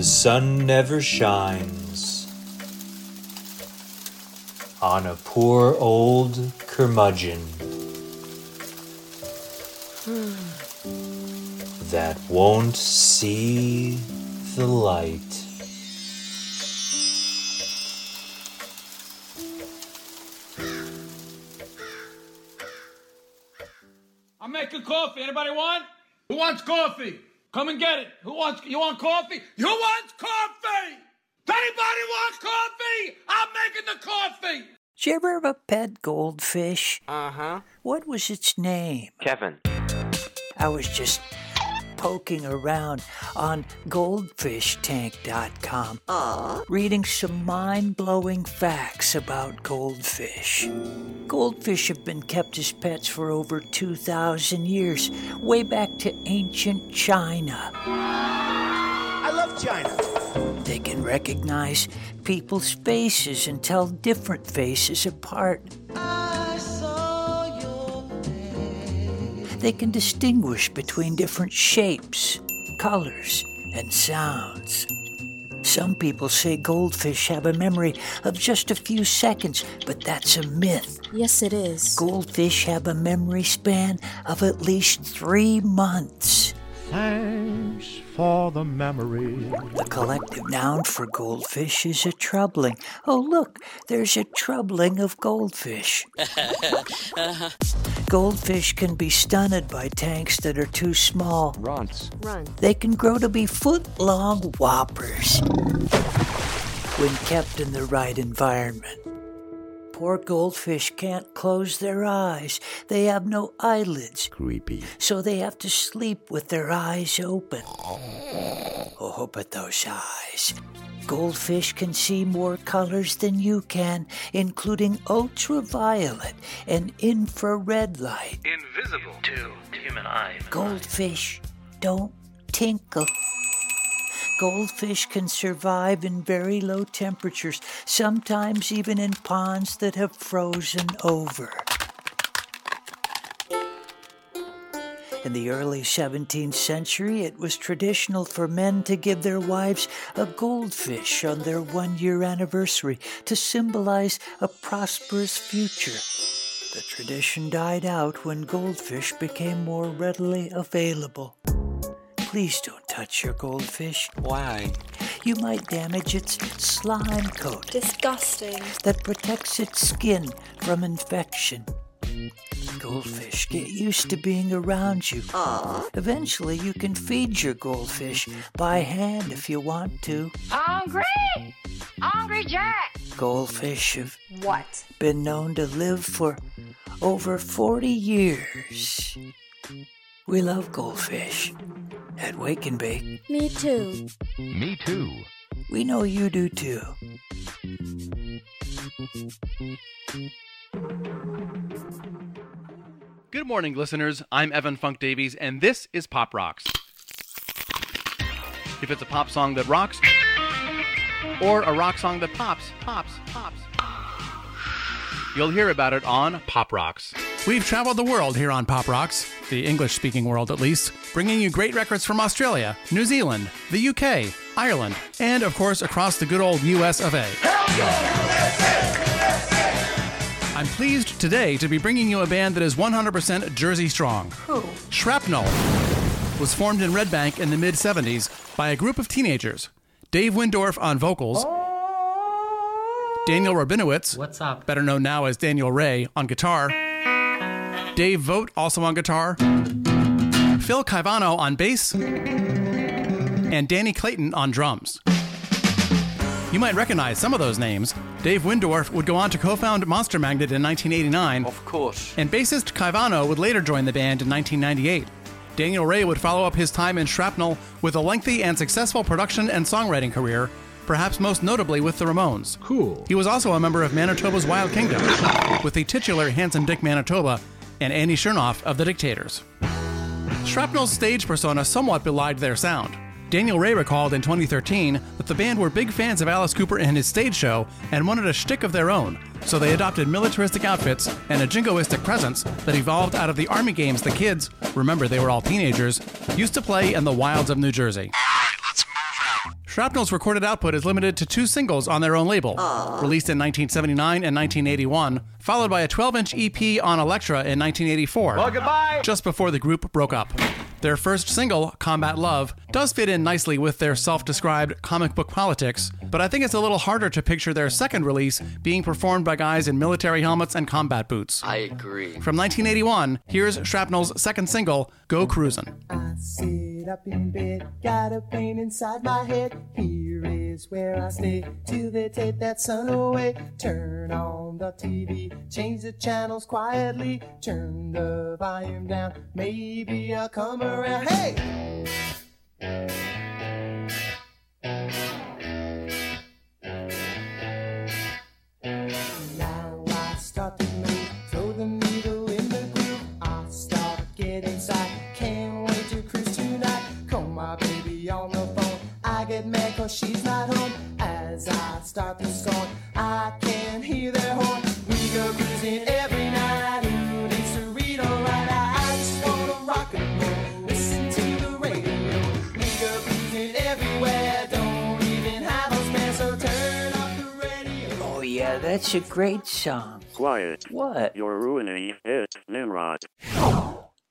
The sun never shines on a poor old curmudgeon that won't see the light. I'm making coffee. Anybody want? Who wants coffee? Come and get it. Who wants? You want coffee? Who wants coffee? Does anybody want coffee? I'm making the coffee. Did you ever have a pet goldfish? Uh huh. What was its name? Kevin. I was just poking around on goldfishtank.com, reading some mind blowing facts about goldfish. Goldfish have been kept as pets for over 2,000 years, way back to ancient China. I love China. They can recognize people's faces and tell different faces apart. They can distinguish between different shapes, colors, and sounds. Some people say goldfish have a memory of just a few seconds, but that's a myth. Yes, it is. Goldfish have a memory span of at least three months. Thanks for the memory. The collective noun for goldfish is a troubling. Oh, look, there's a troubling of goldfish. Goldfish can be stunted by tanks that are too small. Runts. Run. They can grow to be foot long whoppers when kept in the right environment. Poor goldfish can't close their eyes. They have no eyelids, Creepy. so they have to sleep with their eyes open. Oh, but those eyes. Goldfish can see more colors than you can, including ultraviolet and infrared light. invisible to human eye. Goldfish don't tinkle. Goldfish can survive in very low temperatures, sometimes even in ponds that have frozen over. In the early 17th century, it was traditional for men to give their wives a goldfish on their one year anniversary to symbolize a prosperous future. The tradition died out when goldfish became more readily available. Please don't touch your goldfish. Why? You might damage its slime coat Disgusting. that protects its skin from infection. Goldfish get used to being around you. Eventually, you can feed your goldfish by hand if you want to. Hungry? Hungry Jack. Goldfish have What? been known to live for over 40 years. We love goldfish at Wake and Bake. Me too. Me too. We know you do too. Good morning, listeners. I'm Evan Funk Davies, and this is Pop Rocks. If it's a pop song that rocks, or a rock song that pops, pops, pops, you'll hear about it on Pop Rocks. We've traveled the world here on Pop Rocks, the English speaking world at least, bringing you great records from Australia, New Zealand, the UK, Ireland, and of course across the good old US of A. I'm pleased today to be bringing you a band that is 100% Jersey strong. Who? Shrapnel was formed in Red Bank in the mid 70s by a group of teenagers. Dave Wyndorf on vocals, oh. Daniel Rabinowitz, What's up? better known now as Daniel Rey, on guitar, Dave Vogt, also on guitar, Phil Caivano on bass, and Danny Clayton on drums. You might recognize some of those names. Dave Wyndorf would go on to co found Monster Magnet in 1989, Of course. and bassist Caivano would later join the band in 1998. Daniel Rey would follow up his time in Shrapnel with a lengthy and successful production and songwriting career, perhaps most notably with the Ramones. Cool. He was also a member of Manitoba's Wild Kingdom, with the titular Handsome Dick Manitoba and Andy Shernoff of the Dictators. Shrapnel's stage persona somewhat belied their sound. Daniel Rey recalled in 2013 that the band were big fans of Alice Cooper and his stage show and wanted a shtick of their own, so they adopted militaristic outfits and a jingoistic presence that evolved out of the army games the kids, remember they were all teenagers, used to play in the wilds of New Jersey. Shrapnel's recorded output is limited to two singles on their own label, released in 1979 and 1981, followed by a 12 inch EP on Elektra in 1984, goodbye. just before the group broke up. Their first single, Combat Love, does fit in nicely with their self described comic book politics, but I think it's a little harder to picture their second release being performed by guys in military helmets and combat boots. I agree. From 1981, here's Shrapnel's second single, Go Cruisin'. Up in bed, got a pain inside my head. Here is where I stay till they take that sun away. Turn on the TV, change the channels quietly, turn the volume down. Maybe I'll come around. Hey! That's a great song. Quiet. What? You're ruining it, Nimrod.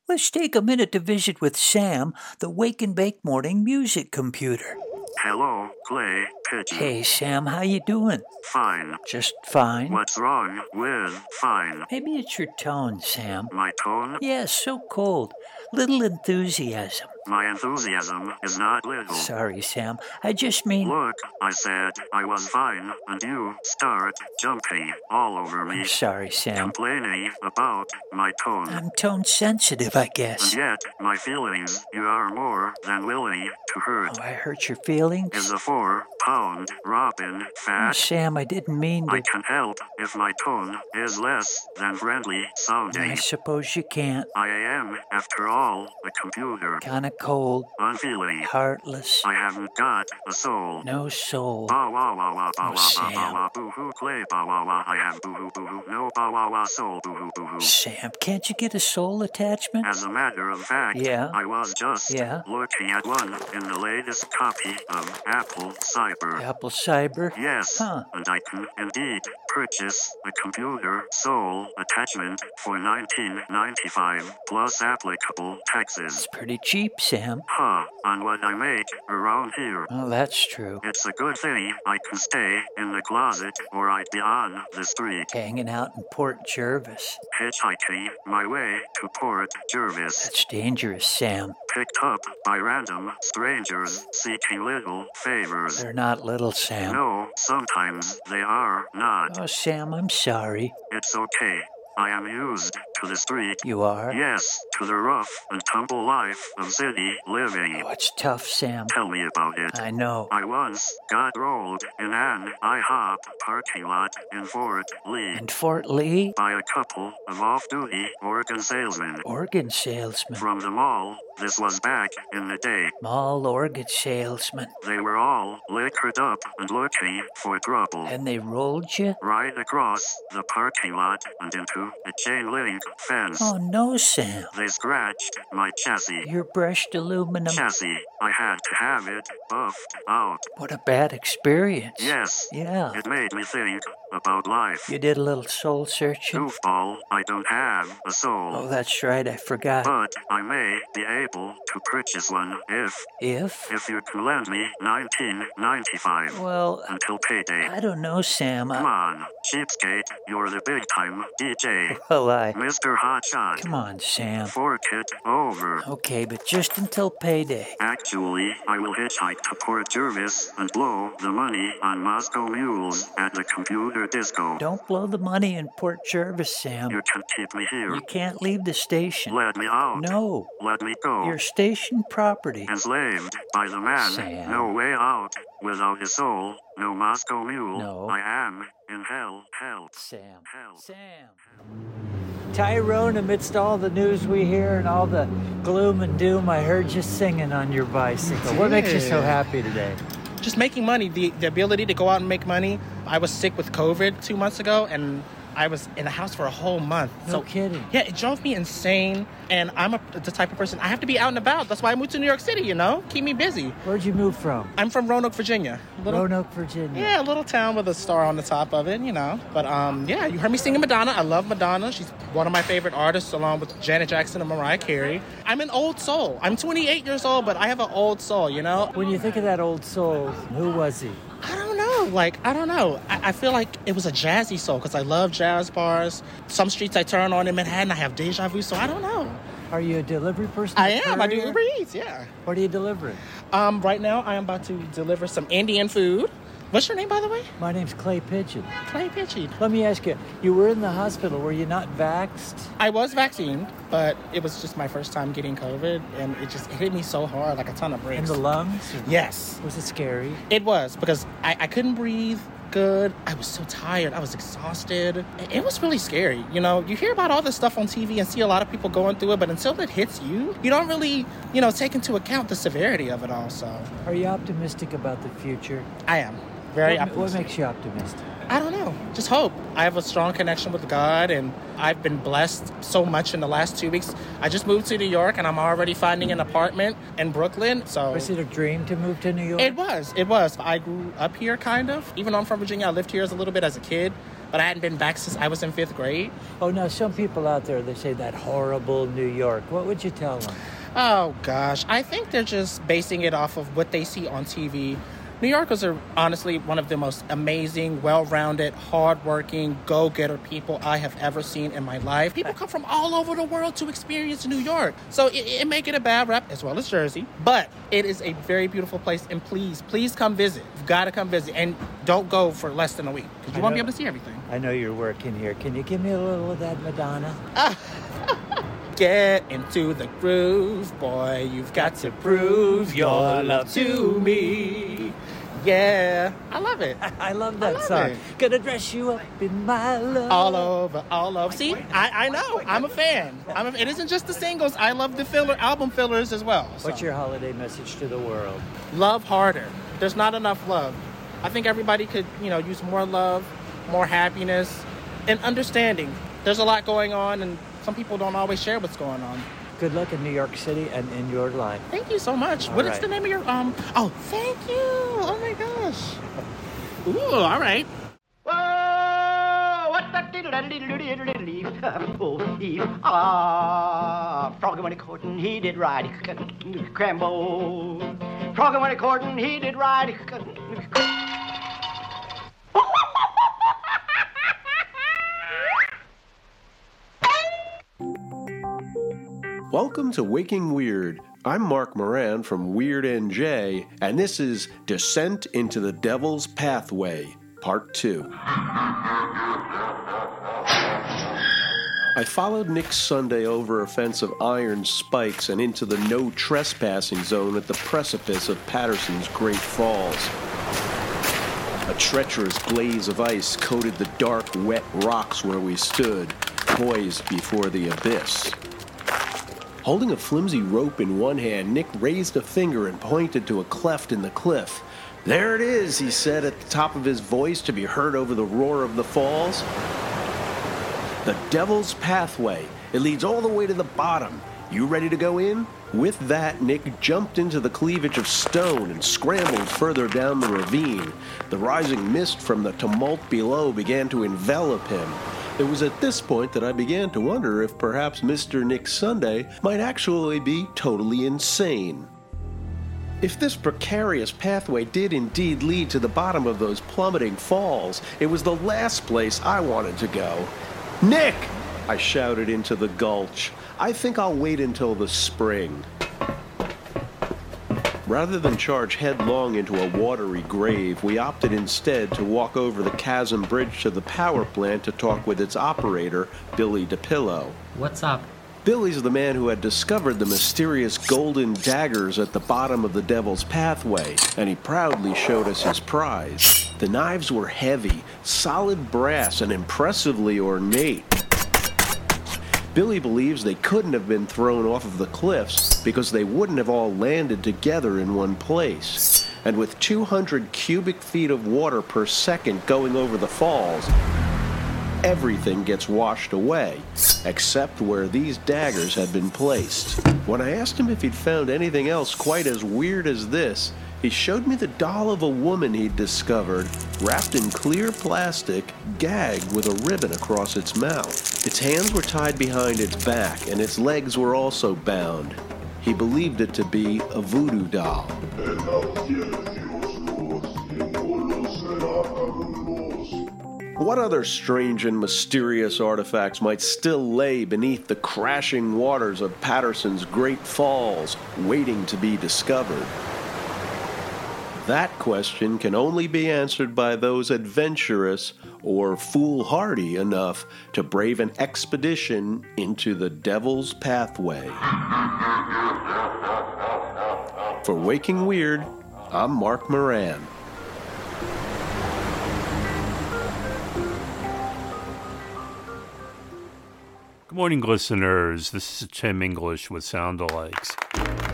Let's take a minute to visit with Sam, the Wake and Bake Morning Music Computer. Hello, Clay Pigeon. Hey, Sam, how you doing? Fine. Just fine. What's wrong with fine? Maybe it's your tone, Sam. My tone? Yeah, so cold. Little enthusiasm. My enthusiasm is not little. Sorry, Sam. I just mean. Look, I said I was fine, and you start jumping all over me. I'm sorry, Sam. Complaining about my tone. I'm tone sensitive, I guess. And yet, my feelings you are more than willing to hurt. Oh, I hurt your feelings? Is a four pound robin Oh, fat? Sam, I didn't mean I can help if my tone is less than friendly I suppose you can't. I am, after all, a computer. Kinda cold, Unfeeling. heartless, I haven't got a soul. no soul. Ba wa wa wa ba Oh, wa ba wa boo hoo clay ba wa wa I have boo hoo boo hoo no ba wa wa soul boo hoo boo hoo. Sam, can't you get a soul attachment? As a matter of fact, Yeah. I was just Yeah. looking at one in the latest copy of Apple Cyber. Apple Cyber? Yes, Huh. and I can indeed purchase a computer soul attachment for 19.95 plus applicable taxes. It's pretty cheap, Sam. Huh, on what I make around here. Oh, that's true. It's a good thing I can stay in the closet or I'd be on the street, Hanging out in Port Jervis. hitchhiking my way to Port Jervis, That's dangerous, Sam. picked up by random strangers seeking little favors. They're not little, Sam. No, sometimes they are not. Oh, Sam, I'm sorry. It's okay. I am used to the street. You are? Yes, to the rough and tumble life of city living. Oh, it's tough, Sam. Tell me about it. I know. I once got rolled in an IHOP parking lot in Fort Lee And Fort Lee? by a couple of off-duty organ salesmen Organ salesman. from the mall. This was back in the day. Mall organ salesman. They were all liquored up and looking for trouble. And they rolled you? Right across the parking lot and into a chain link fence. Oh, no, Sam. They scratched my chassis. Your brushed aluminum. Chassis. I had to have it buffed out. What a bad experience. Yes. Yeah. It made me think about life. You did a little soul searching? Goofball, I don't have a soul. Oh, that's right, I forgot. But I may be able to purchase one if If? if you can lend me 1995 Well, until payday. I don't know, Sam. Come I, on, cheapskate, you're the big time DJ. well, I. Mr. Hotshot. Come on, Sam. Fork it over. Okay, but just until payday. Actually, I will hitchhike to Port Jervis and blow the money on Moscow mules at the computer disco. Don't blow the money in Port Jervis, Sam. You can keep me here. You can't leave the station. Let me out. No. Let me go. Your station property. Enslaved by the man. Sam. No way out without his soul. No Moscow mule. No. I am in hell. Hell. Sam. Hell. Sam. Tyrone, amidst all the news we hear and all the gloom and doom, I heard you singing on your bicycle. What makes you so happy today? Just making money, the, the ability to go out and make money. I was sick with COVID two months ago, and I was in the house for a whole month. No kidding. Yeah, it drove me insane. And I'm a, the type of person I have to be out and about. That's why I moved to New York City. You know, keep me busy. Where'd you move from? I'm from Roanoke, Virginia. Little- Roanoke, Virginia. Yeah, a little town with a star on the top of it, you know. But um, yeah, you heard me singing Madonna. I love Madonna. She's one of my favorite artists, along with Janet Jackson and Mariah Carey. I'm an old soul. I'm 28 years old, but I have an old soul, you know. When you think of that old soul, who was he? I don't know. Like, I don't know. I, I feel like it was a jazzy soul because I love jazz bars. Some streets I turn on in Manhattan, I have deja vu, so I don't know. Are you a delivery person? I am. I do? Uber Eats, yeah. What are you delivering? Um, right now, I am about to deliver some Indian food. What's your name, by the way? My name's Clay Pigeon. Clay Pigeon. Let me ask you, you were in the hospital. Were you not vaxxed? I was vaccinated, but it was just my first time getting COVID, and it just hit me so hard, like a ton of bricks. In the lungs? Yes, Was it scary? it was because I, I couldn't breathe good. I was so tired. I was exhausted. It- It was really scary. You know, you hear about all this stuff on TV and see a lot of people going through it, but until it hits you, you don't really, you know, take into account the severity of it all. So Are you optimistic about the future? I am very what, what makes you optimistic? I don't know. Just hope. I have a strong connection with God, and I've been blessed so much in the last two weeks. I just moved to New York, and I'm already finding an apartment in Brooklyn. So Was it a dream to move to New York? it was. It was. I grew up here, kind of. Even though I'm from Virginia, I lived here as a little bit as a kid, but I hadn't been back since I was in fifth grade. Oh, now some people out there they say that horrible New York. What would you tell them? Oh gosh, I think they're just basing it off of what they see on TV. New Yorkers are honestly one of the most amazing, well-rounded, hardworking, go-getter people I have ever seen in my life. People come from all over the world to experience New York, so it, it may get a bad rap as well as Jersey, but it is a very beautiful place. And please, please come visit. You've got to come visit, and don't go for less than a week because you I won't be able to see everything. I know you're working here. Can you give me a little of that Madonna? Get into the groove, boy. You've got to prove your love to me. Yeah, I love it. I love that love song. it. Gonna dress you up in my love. All over, all over. See, I, I know. I'm a fan. I'm a, it isn't just the singles. I love the filler album fillers as well. so. What's your holiday message to the world? love harder? There's not enough love. I think everybody could, you know, use more love, more happiness, and understanding. There's a lot going on, and some people don't always share what's going on. Good luck in New York City and in your life. Thank you so much. All What is right. the name of your um? Oh, thank you. Oh my gosh. Ooh, all right. Whoa, what that diddle diddle diddle diddle diddle diddle oh, he, ah, Froggy when he courtin', he did ride Crambo. Froggy when he courtin', he did ride Welcome to Waking Weird. I'm Mark Moran from Weird NJ, and this is Descent into the Devil's Pathway, Part 2. I followed Nick Sunday over a fence of iron spikes and into the no trespassing zone at the precipice of Paterson's Great Falls. A treacherous glaze of ice coated the dark, wet rocks where we stood, poised before the abyss. Holding a flimsy rope in one hand, Nick raised a finger and pointed to a cleft in the cliff. There it is, he said at the top of his voice to be heard over the roar of the falls. The Devil's Pathway. It leads all the way to the bottom. You ready to go in? With that, Nick jumped into the cleavage of stone and scrambled further down the ravine. The rising mist from the tumult below began to envelop him. It was at this point that I began to wonder if perhaps Mr. Nick Sunday might actually be totally insane. If this precarious pathway did indeed lead to the bottom of those plummeting falls, it was the last place I wanted to go. Nick! I shouted into the gulch. I think I'll wait until the spring. Rather than charge headlong into a watery grave, we opted instead to walk over the chasm bridge to the power plant to talk with its operator, Billy DePillo. What's up? Billy's the man who had discovered the mysterious golden daggers at the bottom of the Devil's Pathway, and he proudly showed us his prize. The knives were heavy, solid brass, and impressively ornate. Billy believes they couldn't have been thrown off of the cliffs because they wouldn't have all landed together in one place. And with 200 cubic feet of water per second going over the falls, everything gets washed away, except where these daggers had been placed. When I asked him if he'd found anything else quite as weird as this, he showed me the doll of a woman he'd discovered, wrapped in clear plastic, gagged with a ribbon across its mouth. Its hands were tied behind its back, and its legs were also bound. He believed it to be a voodoo doll. What other strange and mysterious artifacts might still lay beneath the crashing waters of Paterson's Great Falls, waiting to be discovered? That question can only be answered by those adventurous or foolhardy enough to brave an expedition into the Devil's Pathway. For Waking Weird, I'm Mark Moran. Good morning, listeners. This is Tim English with Sound Alikes.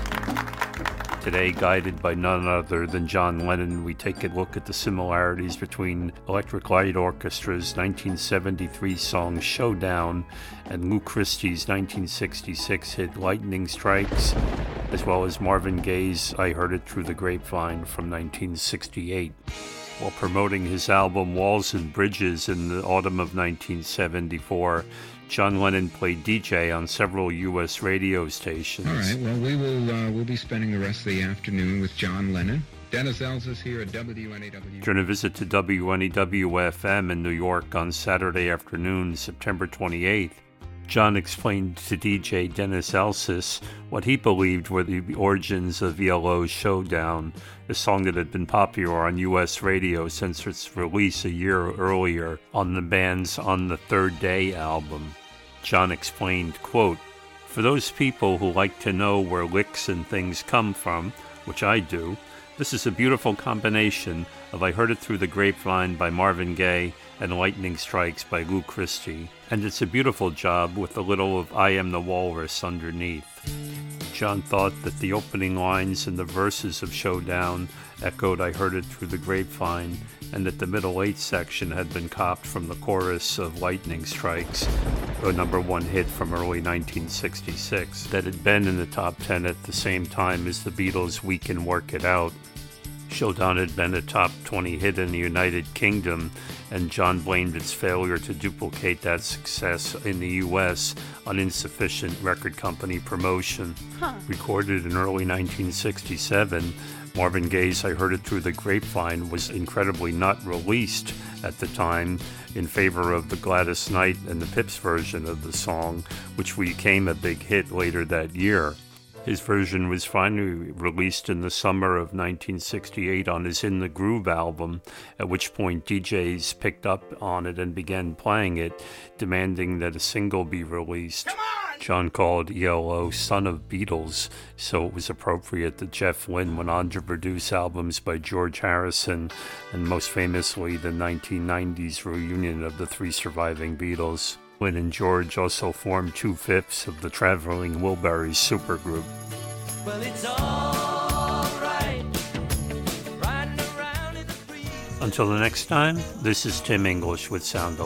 Today, guided by none other than John Lennon, we take a look at the similarities between Electric Light Orchestra's 1973 song Showdown and Lou Christie's 1966 hit Lightning Strikes, as well as Marvin Gaye's I Heard It Through the Grapevine from 1968. While promoting his album Walls and Bridges in the autumn of 1974, John Lennon played DJ on several U.S. radio stations. All right. Well, we will uh, we'll be spending the rest of the afternoon with John Lennon. Dennis Elsas here at WNEW. During a visit to WNEW-FM in New York on Saturday afternoon, September 28th, John explained to DJ Dennis Elsas what he believed were the origins of ELO's Showdown, a song that had been popular on U.S. radio since its release a year earlier on the band's On the Third Day album. John explained, quote, For those people who like to know where licks and things come from, which I do, this is a beautiful combination of I Heard It Through the Grapevine by Marvin Gaye and Lightning Strikes by Lou Christie, and it's a beautiful job with a little of I Am the Walrus underneath. John thought that the opening lines and the verses of Showdown echoed I Heard It Through the Grapevine, and that the middle eight section had been copped from the chorus of Lightning Strikes, a number one hit from early 1966, that had been in the top 10 at the same time as the Beatles' We Can Work It Out. Showdown had been a top 20 hit in the United Kingdom, and John blamed its failure to duplicate that success in the US on insufficient record company promotion. Huh. Recorded in early 1967, Marvin Gaye's I Heard It Through the Grapevine was incredibly not released at the time in favor of the Gladys Knight and the Pips version of the song, which became a big hit later that year. His version was finally released in the summer of 1968 on his In the Groove album, at which point DJs picked up on it and began playing it, demanding that a single be released. John called ELO Son of Beatles, so it was appropriate that Jeff Lynne went on to produce albums by George Harrison and most famously the 1990s reunion of the three surviving Beatles. Lynne and George also formed two fifths of the Traveling Wilburys supergroup. Well. Until the next time, this is Tim English with Sound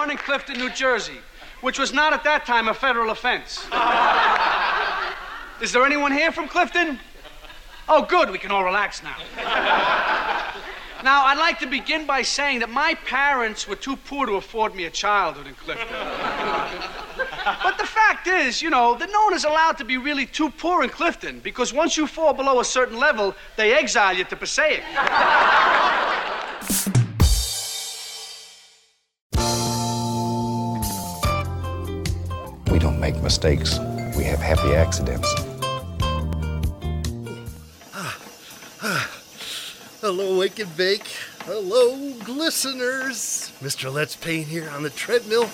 born in Clifton, New Jersey, which was not at that time a federal offense. Is there anyone here from Clifton? Oh, good, we can all relax now. Now, I'd like to begin by saying that my parents were too poor to afford me a childhood in Clifton. but the fact is, you know, that no one is allowed to be really too poor in Clifton because once you fall below a certain level, they exile you to Passaic. Make mistakes, we have happy accidents. Hello, Wake and Bake. Hello, listeners. Mr. Let's Paint here on the treadmill.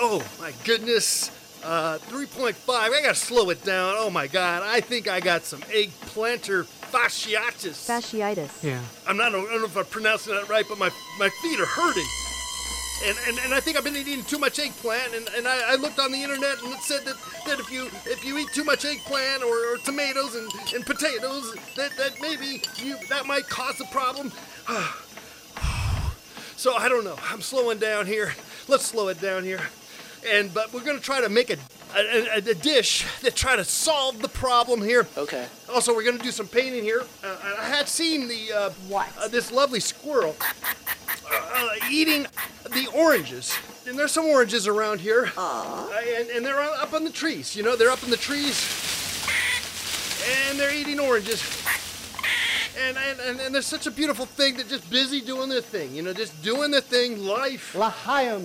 Oh, my goodness. Uh, 3.5. I gotta slow it down. Oh, my God. I think I got some eggplanter fasciitis. Fasciitis. Yeah. I'm not, I don't know if I'm pronouncing that right, but my, my feet are hurting. And, and, and I think I've been eating too much eggplant, and, and I, I looked on the internet and it said that, that if you if you eat too much eggplant or, or tomatoes and, and potatoes, that, that maybe you that might cause a problem. so I don't know. I'm slowing down here. Let's slow it down here. And but we're gonna try to make a a, a, a dish that try to solve the problem here. Okay. Also, we're gonna do some painting here. Uh, I had seen the uh, what uh, this lovely squirrel uh, eating the oranges. And there's some oranges around here. Uh, and, and they're up on the trees. You know, they're up in the trees. And they're eating oranges. And, and, and, and there's such a beautiful thing. They're just busy doing their thing. You know, just doing their thing. Life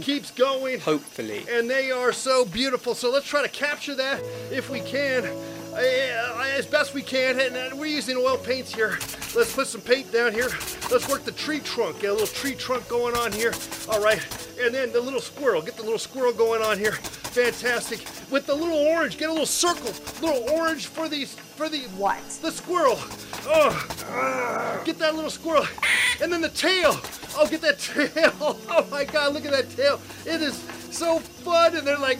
keeps going. Hopefully. And they are so beautiful. So let's try to capture that if we can. Uh, as best we can, and we're using oil paints here. Let's put some paint down here. Let's work the tree trunk. Get a little tree trunk going on here. All right, and then the little squirrel. Get the little squirrel going on here. Fantastic. With the little orange, get a little circle, little orange for these for the what? The squirrel. Oh, get that little squirrel, and then the tail. Oh, get that tail. Oh my God, look at that tail. It is so fun, and they're like.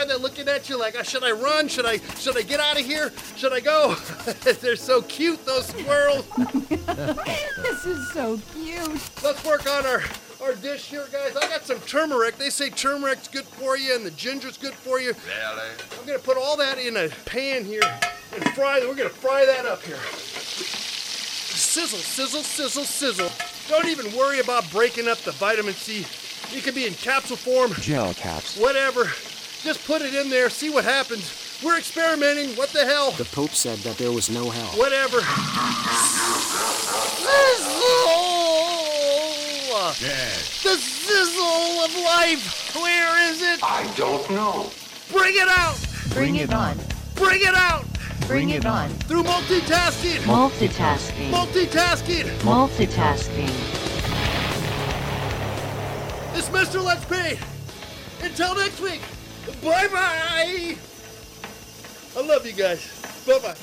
Why they're looking at you like, ah, should I run? Should I should I get out of here? Should I go? they're so cute, those squirrels. this is so cute. Let's work on our our dish here, guys. I got some turmeric. They say turmeric's good for you and the ginger's good for you. Really? I'm gonna put all that in a pan here and fry. We're gonna fry that up here. Sizzle, sizzle, sizzle, sizzle. Don't even worry about breaking up the vitamin C. It can be in capsule form. Gel caps. Whatever. Just put it in there, see what happens. We're experimenting. What the hell? The Pope said that there was no hell. Whatever. Sizzle! Yes. The sizzle of life. Where is it? I don't know. Bring it out. Bring it on. Bring it out. Bring it on. Through multitasking. Multitasking. Multitasking. Multitasking. It's Mr. Let's Paint. Until next week. Bye bye. I love you guys. Bye bye.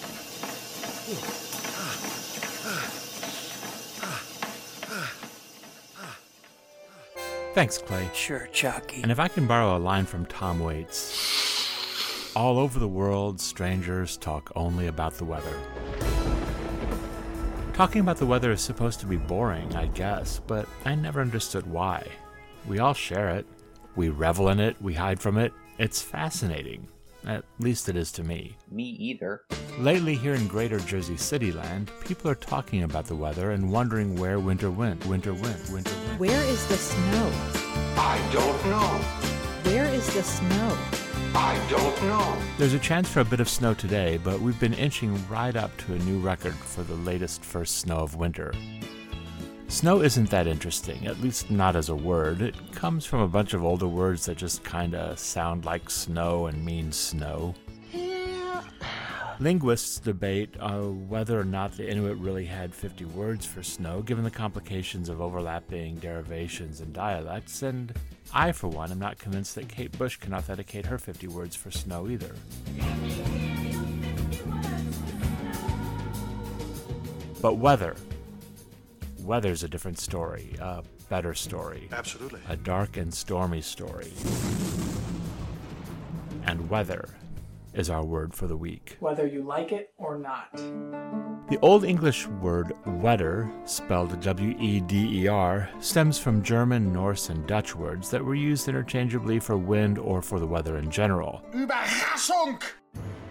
Thanks, Clay. Sure, Chucky. And if I can borrow a line from Tom Waits All over the world, strangers talk only about the weather. Talking about the weather is supposed to be boring, I guess, but I never understood why. We all share it. We revel in it, we hide from it. It's fascinating. At least it is to me. Me either. Lately, here in greater Jersey City land, people are talking about the weather and wondering where winter went, winter went, winter went. Where is the snow? I don't know. Where is the snow? I don't know. There's a chance for a bit of snow today, but we've been inching right up to a new record for the latest first snow of winter. Snow isn't that interesting, at least not as a word. It comes from a bunch of older words that just kinda sound like snow and mean snow. Linguists debate uh, whether or not the Inuit really had 50 words for snow, given the complications of overlapping derivations and dialects, and I, for one, am not convinced that Kate Bush can authenticate her 50 words for snow either. But weather. Weather's a different story, a better story. Absolutely. A dark and stormy story. And weather is our word for the week. Whether you like it or not. The Old English word weather, spelled W E D E R, stems from German, Norse, and Dutch words that were used interchangeably for wind or for the weather in general. Überraschung!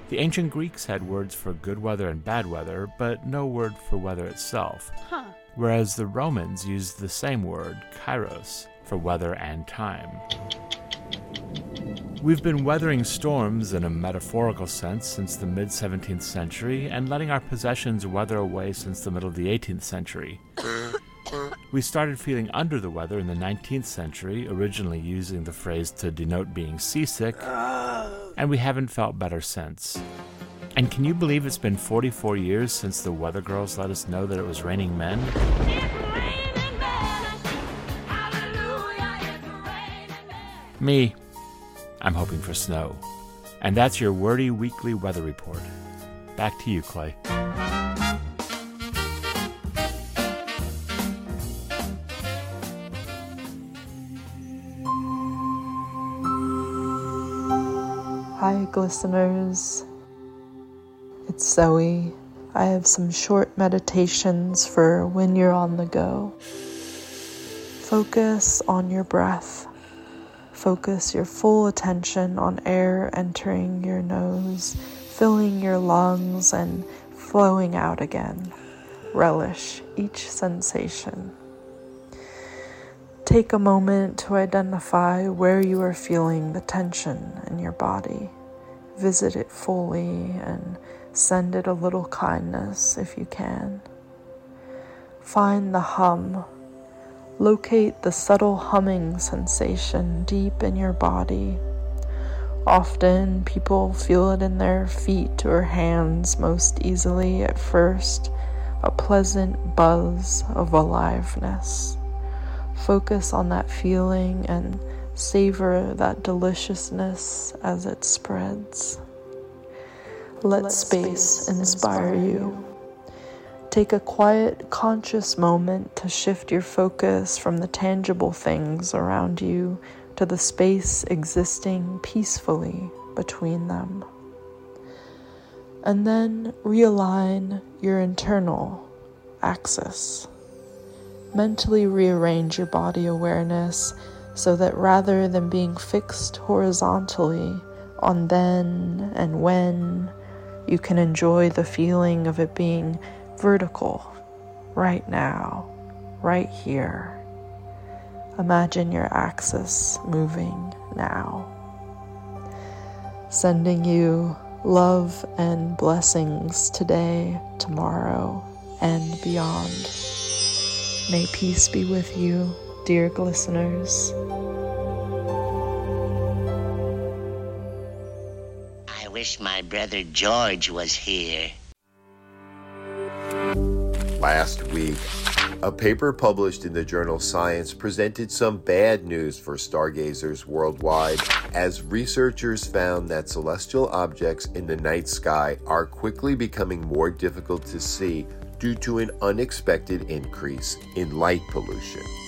The ancient Greeks had words for good weather and bad weather, but no word for weather itself. Huh. Whereas the Romans used the same word, kairos, for weather and time. We've been weathering storms in a metaphorical sense since the mid 17th century and letting our possessions weather away since the middle of the 18th century. We started feeling under the weather in the 19th century, originally using the phrase to denote being seasick, ah. And we haven't felt better since. And can you believe it's been 44 years since the weather girls let us know that it was raining men? Me, I'm hoping for snow. And that's your wordy weekly weather report. Back to you, Clay. Listeners. It's Zoe. I have some short meditations for when you're on the go. Focus on your breath. Focus your full attention on air entering your nose, filling your lungs, and flowing out again. Relish each sensation. Take a moment to identify where you are feeling the tension in your body. Visit it fully and send it a little kindness if you can. Find the hum. Locate the subtle humming sensation deep in your body. Often people feel it in their feet or hands most easily at first, a pleasant buzz of aliveness. Focus on that feeling and savor that deliciousness as it spreads. Let, space inspire you. Take a quiet, conscious moment to shift your focus from the tangible things around you to the space existing peacefully between them. And then realign your internal axis. Mentally rearrange your body awareness so that rather than being fixed horizontally on then and when, you can enjoy the feeling of it being vertical right now, right here. Imagine your axis moving now, sending you love and blessings today, tomorrow, and beyond. May peace be with you, dear listeners. I wish my brother George was here. Last week, a paper published in the journal Science presented some bad news for stargazers worldwide as researchers found that celestial objects in the night sky are quickly becoming more difficult to see due to an unexpected increase in light pollution.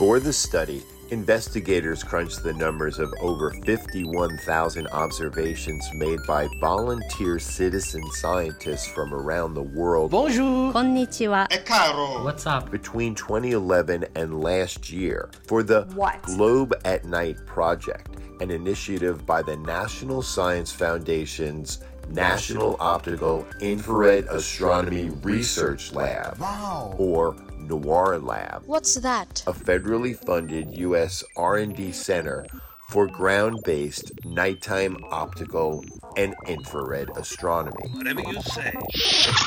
For the study, investigators crunched the numbers of over 51,000 observations made by volunteer citizen scientists from around the world. Bonjour. Konnichiwa. What's up? Between 2011 and last year for the What? Globe at Night project, an initiative by the National Science Foundation's National Optical Infrared Astronomy Research Lab, Wow. or NOIR Lab What's that? a federally funded U.S. R&D center for ground-based nighttime optical and infrared astronomy. Whatever you say.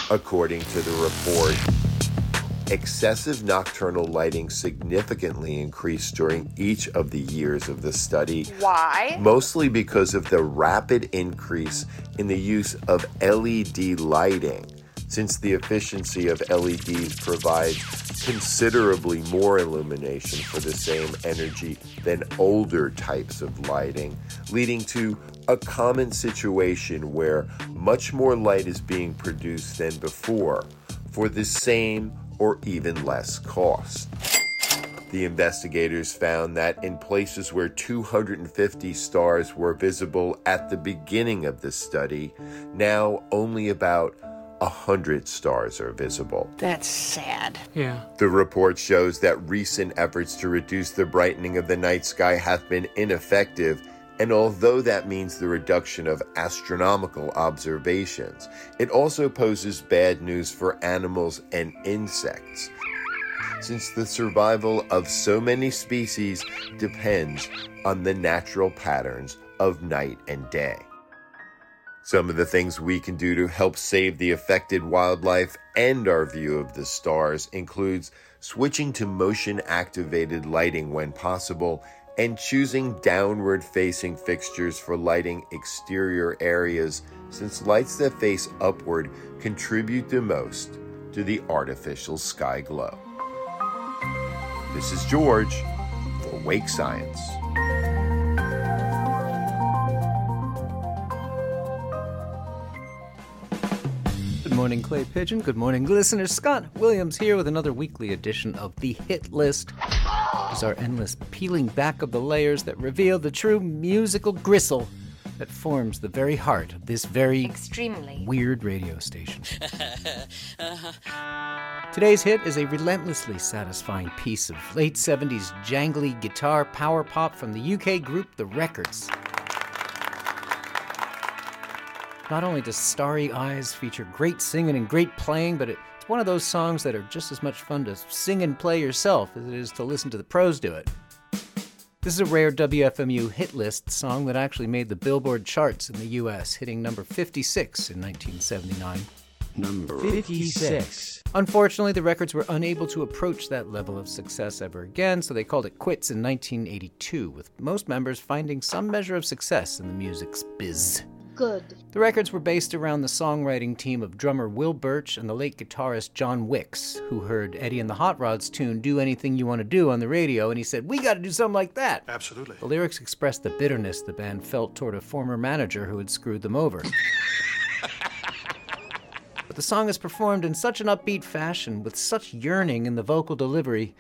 According to the report, excessive nocturnal lighting significantly increased during each of the years of the study. Why? Mostly because of the rapid increase in the use of LED lighting, since the efficiency of LEDs provides considerably more illumination for the same energy than older types of lighting, leading to a common situation where much more light is being produced than before for the same or even less cost. The investigators found that in places where 250 stars were visible at the beginning of the study, now only about 100 stars are visible. That's sad. Yeah. The report shows that recent efforts to reduce the brightening of the night sky have been ineffective, and although that means the reduction of astronomical observations, it also poses bad news for animals and insects, since the survival of so many species depends on the natural patterns of night and day. Some of the things we can do to help save the affected wildlife and our view of the stars includes switching to motion activated lighting when possible and choosing downward facing fixtures for lighting exterior areas since lights that face upward contribute the most to the artificial sky glow. This is George for Wake Science. Morning, Clay Pigeon. Good morning, listeners. Scott Williams here with another weekly edition of the Hit List. It's our endless peeling back of the layers that reveal the true musical gristle that forms the very heart of this very Extremely. weird radio station. Today's hit is a relentlessly satisfying piece of late 70s jangly guitar power pop from the UK group The Records. Not only does Starry Eyes feature great singing and great playing, but it's one of those songs that are just as much fun to sing and play yourself as it is to listen to the pros do it. This is a rare WFMU hit list song that actually made the Billboard charts in the US, hitting number 56 in 1979. Number 56. Unfortunately, the records were unable to approach that level of success ever again, so they called it quits in 1982, with most members finding some measure of success in the music's biz. Good. The records were based around the songwriting team of drummer Will Birch and the late guitarist John Wicks, who heard Eddie and the Hot Rods tune Do Anything You Want to Do on the radio, and he said, We gotta do something like that. Absolutely. The lyrics expressed the bitterness the band felt toward a former manager who had screwed them over. but the song is performed in such an upbeat fashion, with such yearning in the vocal delivery.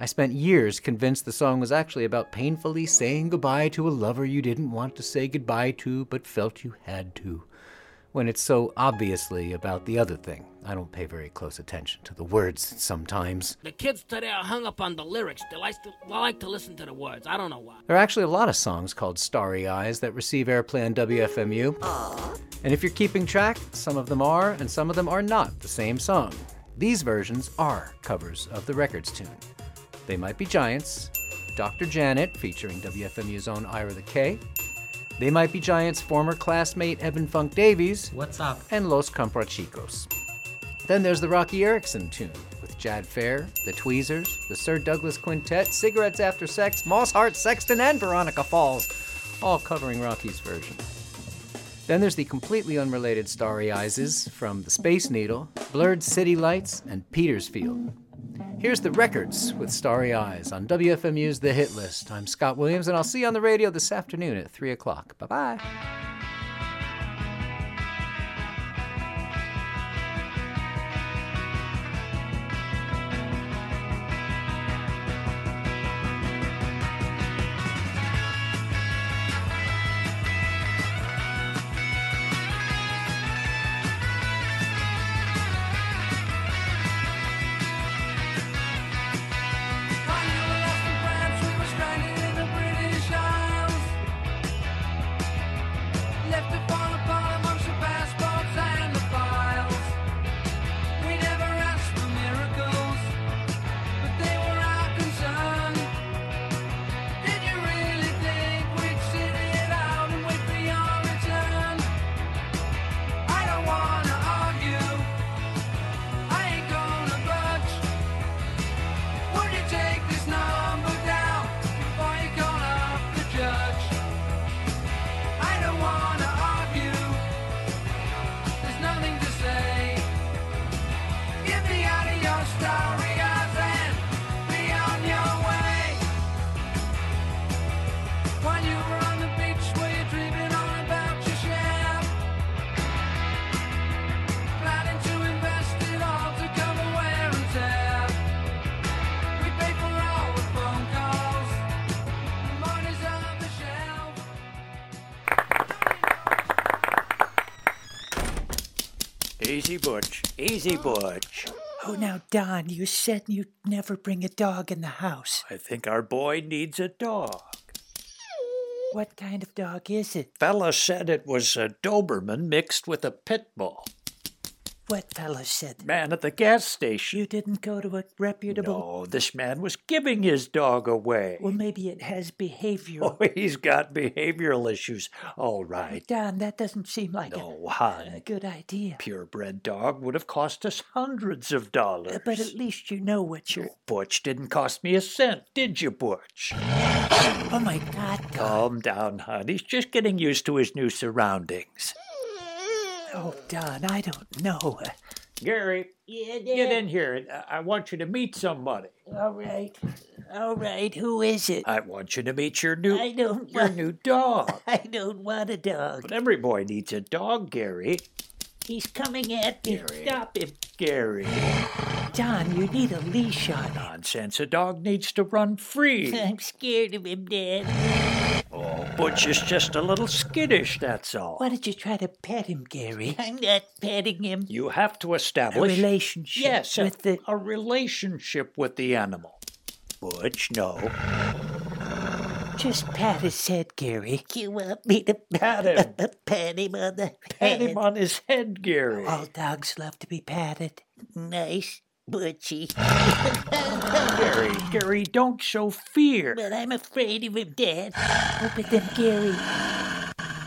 I spent years convinced the song was actually about painfully saying goodbye to a lover you didn't want to say goodbye to but felt you had to. When it's so obviously about the other thing. I don't pay very close attention to the words sometimes. The kids today are hung up on the lyrics. They like to, they like to listen to the words. I don't know why. There are actually a lot of songs called Starry Eyes that receive airplay on WFMU. And if you're keeping track, some of them are and some of them are not the same song. These versions are covers of the records tune. They Might Be Giants, Dr. Janet featuring WFMU's own Ira the K, They Might Be Giants' former classmate Evan Funk Davies, What's up? and Los Comprachicos. Then there's the Roky Erickson tune with Jad Fair, the Tweezers, the Sir Douglas Quintet, Cigarettes After Sex, Moss Hart, Sexton, and Veronica Falls, all covering Roky's version. Then there's the completely unrelated Starry Eyes from The Space Needle, Blurred City Lights, and Petersfield. Here's the records with Starry Eyes on WFMU's The Hit List. I'm Scott Williams, and I'll see you on the radio this afternoon at 3 o'clock. Bye bye. Easy, Butch. Oh, now, Don, you said you'd never bring a dog in the house. I think our boy needs a dog. What kind of dog is it? Fella said it was a Doberman mixed with a pit bull. What fella said? Man at the gas station. You didn't go to a reputable. No, this man was giving his dog away. Well, maybe it has behavioral. Oh, he's got behavioral issues. All right. Don, that doesn't seem like no, a, hon. a good idea. Purebred dog would have cost us hundreds of dollars. Uh, but at least you know what you're. Butch didn't cost me a cent, did you, Butch? oh my God, Don. Calm down, hon. He's just getting used to his new surroundings. Oh, Don, I don't know. Gary, Yeah, Dad. get in here. I I want you to meet somebody. All right. All right. Who is it? I want you to meet your new I don't your want- new dog. I don't want a dog. But every boy needs a dog, Gary. He's coming at me. Stop him. Gary. Don, you need a leash on. Nonsense. A dog needs to run free. I'm scared of him, Dad. Oh, Butch is just a little skittish, that's all. Why don't you try to pet him, Gary? I'm not petting him. You have to establish A relationship Yes, a- with the- a relationship with the animal. Butch, no. Just pat his head, Gary. You want me to Pat him. pat him on the Pat head? him on his head, Gary. All dogs love to be patted. Nice, Butchie. Gary, Gary, don't show fear. But I'm afraid of him, Dad. But then, Gary,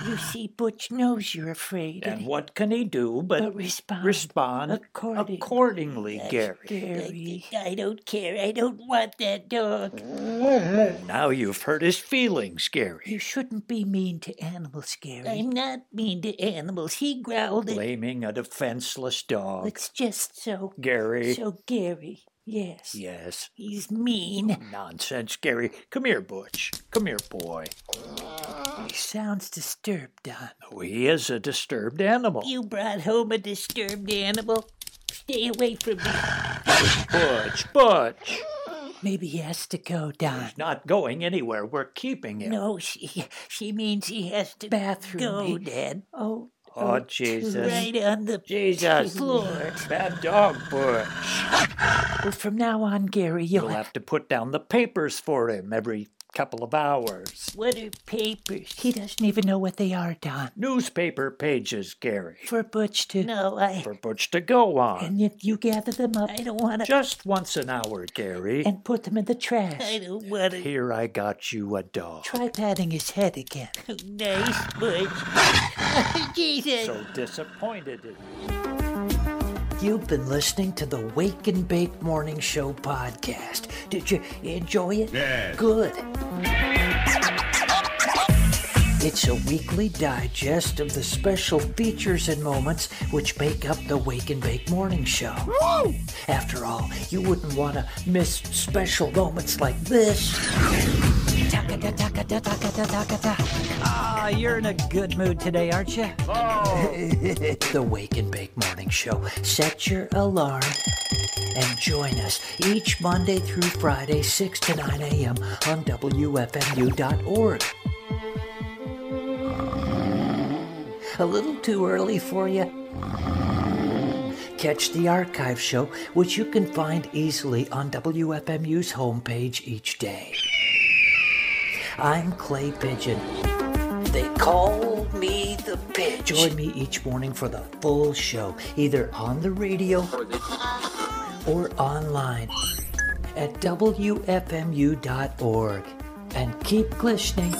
you see, Butch knows you're afraid. And what can he do but, But respond respond according- accordingly, Gary? Gary. I don't care. I don't want that dog. Now you've hurt his feelings, Gary. You shouldn't be mean to animals, Gary. I'm not mean to animals. He growled at Blaming a defenseless dog. It's just so. Gary. So, Gary. Yes. Yes. He's mean. Nonsense, Gary. Come here, Butch. Come here, boy. He sounds disturbed, Don. Oh, he is a disturbed animal. You brought home a disturbed animal. Stay away from me. Butch, Butch. Maybe he has to go, Don. He's not going anywhere. We're keeping him. No, she she means he has to Bathroom. go, Dad. Oh, Oh, oh to- Jesus. Right on the Jesus. floor. Bad dog, Butch. Well, from now on, Gary, you'll You'll have to put down the papers for him every couple of hours. What are papers? He doesn't even know what they are, Don. Newspaper pages, Gary. For Butch to. No, I. For Butch to go on. And yet you gather them up. I don't want to. Just once an hour, Gary. And put them in the trash. I don't want to. Here I got you a dog. Try patting his head again. nice, Butch. Jesus. So disappointed in you. You've been listening to the Wake and Bake Morning Show podcast. Did you enjoy it? Yes. Good. It's a weekly digest of the special features and moments which make up the Wake and Bake Morning Show. After all, you wouldn't want to miss special moments like this. Ah, you're in a good mood today, aren't you? It's the Wake and Bake Morning Show. Set your alarm and join us each Monday through Friday, 6 to 9 a.m. on WFMU.org. A little too early for you? Catch the archive show, which you can find easily on WFMU's homepage each day. I'm Clay Pigeon. They call me the Pigeon. Join me each morning for the full show, either on the radio or online at WFMU.org. And keep listening.